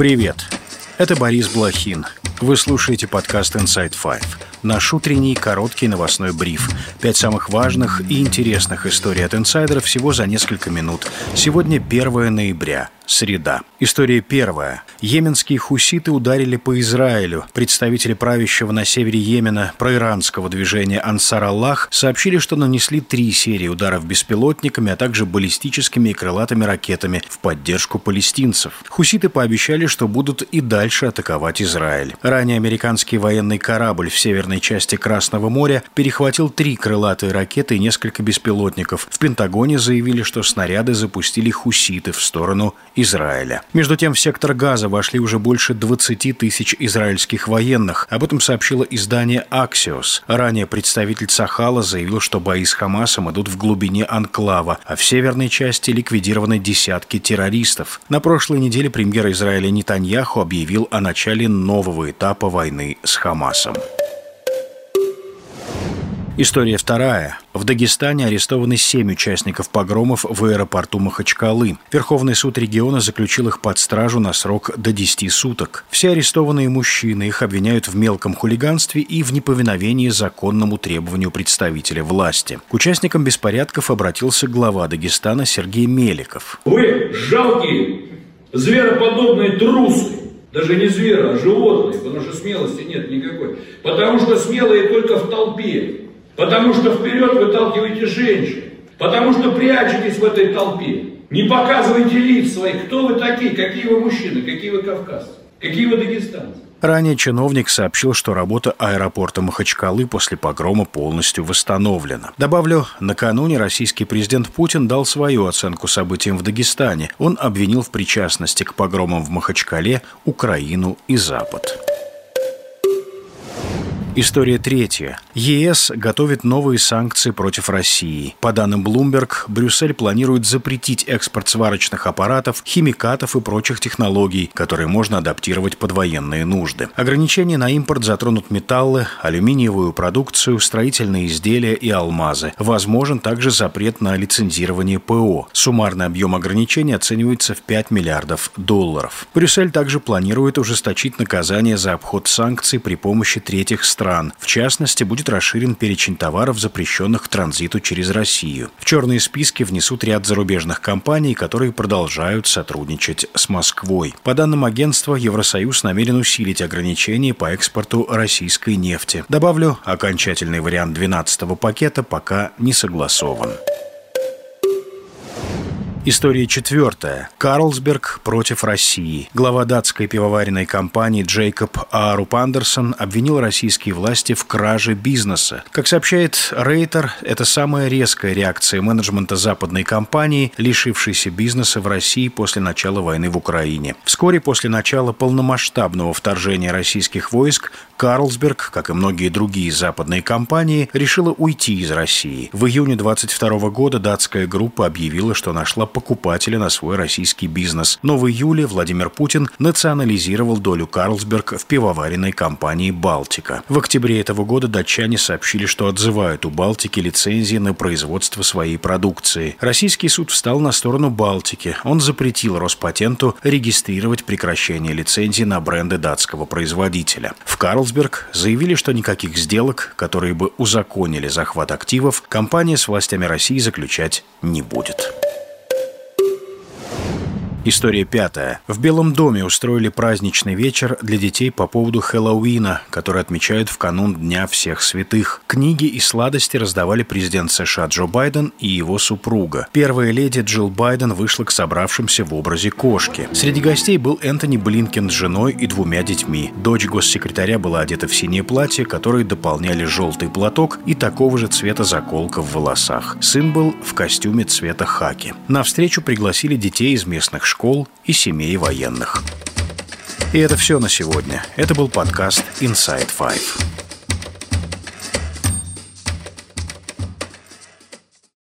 Привет! Это Борис Блохин. Вы слушаете подкаст Inside Five. Наш утренний короткий новостной бриф. Пять самых важных и интересных историй от инсайдеров всего за несколько минут. Сегодня 1 ноября. Среда. История первая. Йеменские хуситы ударили по Израилю. Представители правящего на севере Йемена проиранского движения «Ансар Аллах» сообщили, что нанесли три серии ударов беспилотниками, а также баллистическими и крылатыми ракетами в поддержку палестинцев. Хуситы пообещали, что будут и дальше атаковать Израиль. Ранее американский военный корабль в северной части Красного моря перехватил три крылатые ракеты и несколько беспилотников. В Пентагоне заявили, что снаряды запустили хуситы в сторону. Между тем, в сектор Газа вошли уже больше 20 тысяч израильских военных. Об этом сообщило издание «Аксиос». Ранее представитель Сахала заявил, что бои с Хамасом идут в глубине анклава, а в северной части ликвидированы десятки террористов. На прошлой неделе премьер Израиля Нетаньяху объявил о начале нового этапа войны с Хамасом. История вторая. В Дагестане арестованы семь участников погромов в аэропорту Махачкалы. Верховный суд региона заключил их под стражу на срок до 10 суток. Все арестованные мужчины их обвиняют в мелком хулиганстве и в неповиновении законному требованию представителя власти. К участникам беспорядков обратился глава Дагестана Сергей Меликов. Вы жалкие, звероподобные трусы. Даже не зверы, а животные, потому что смелости нет никакой. Потому что смелые только в толпе. Потому что вперед выталкиваете женщин. Потому что прячетесь в этой толпе. Не показывайте лиц своих. Кто вы такие? Какие вы мужчины? Какие вы кавказцы? Какие вы дагестанцы? Ранее чиновник сообщил, что работа аэропорта Махачкалы после погрома полностью восстановлена. Добавлю, накануне российский президент Путин дал свою оценку событиям в Дагестане. Он обвинил в причастности к погромам в Махачкале Украину и Запад. История третья. ЕС готовит новые санкции против России. По данным Bloomberg, Брюссель планирует запретить экспорт сварочных аппаратов, химикатов и прочих технологий, которые можно адаптировать под военные нужды. Ограничения на импорт затронут металлы, алюминиевую продукцию, строительные изделия и алмазы. Возможен также запрет на лицензирование ПО. Суммарный объем ограничений оценивается в 5 миллиардов долларов. Брюссель также планирует ужесточить наказание за обход санкций при помощи третьих стран стран. В частности, будет расширен перечень товаров, запрещенных к транзиту через Россию. В черные списки внесут ряд зарубежных компаний, которые продолжают сотрудничать с Москвой. По данным агентства, Евросоюз намерен усилить ограничения по экспорту российской нефти. Добавлю, окончательный вариант 12-го пакета пока не согласован. История четвертая. Карлсберг против России. Глава датской пивоваренной компании Джейкоб Ааруп Андерсон обвинил российские власти в краже бизнеса. Как сообщает Рейтер, это самая резкая реакция менеджмента западной компании, лишившейся бизнеса в России после начала войны в Украине. Вскоре после начала полномасштабного вторжения российских войск Карлсберг, как и многие другие западные компании, решила уйти из России. В июне 22 года датская группа объявила, что нашла покупателя на свой российский бизнес. Но в июле Владимир Путин национализировал долю Карлсберг в пивоваренной компании «Балтика». В октябре этого года датчане сообщили, что отзывают у «Балтики» лицензии на производство своей продукции. Российский суд встал на сторону «Балтики». Он запретил Роспатенту регистрировать прекращение лицензии на бренды датского производителя. В Карлсберг заявили, что никаких сделок, которые бы узаконили захват активов, компания с властями России заключать не будет. История пятая. В Белом доме устроили праздничный вечер для детей по поводу Хэллоуина, который отмечают в канун Дня всех святых. Книги и сладости раздавали президент США Джо Байден и его супруга. Первая леди Джилл Байден вышла к собравшимся в образе кошки. Среди гостей был Энтони Блинкен с женой и двумя детьми. Дочь госсекретаря была одета в синее платье, которое дополняли желтый платок и такого же цвета заколка в волосах. Сын был в костюме цвета хаки. На встречу пригласили детей из местных школ и семей военных. И это все на сегодня. Это был подкаст Inside Five.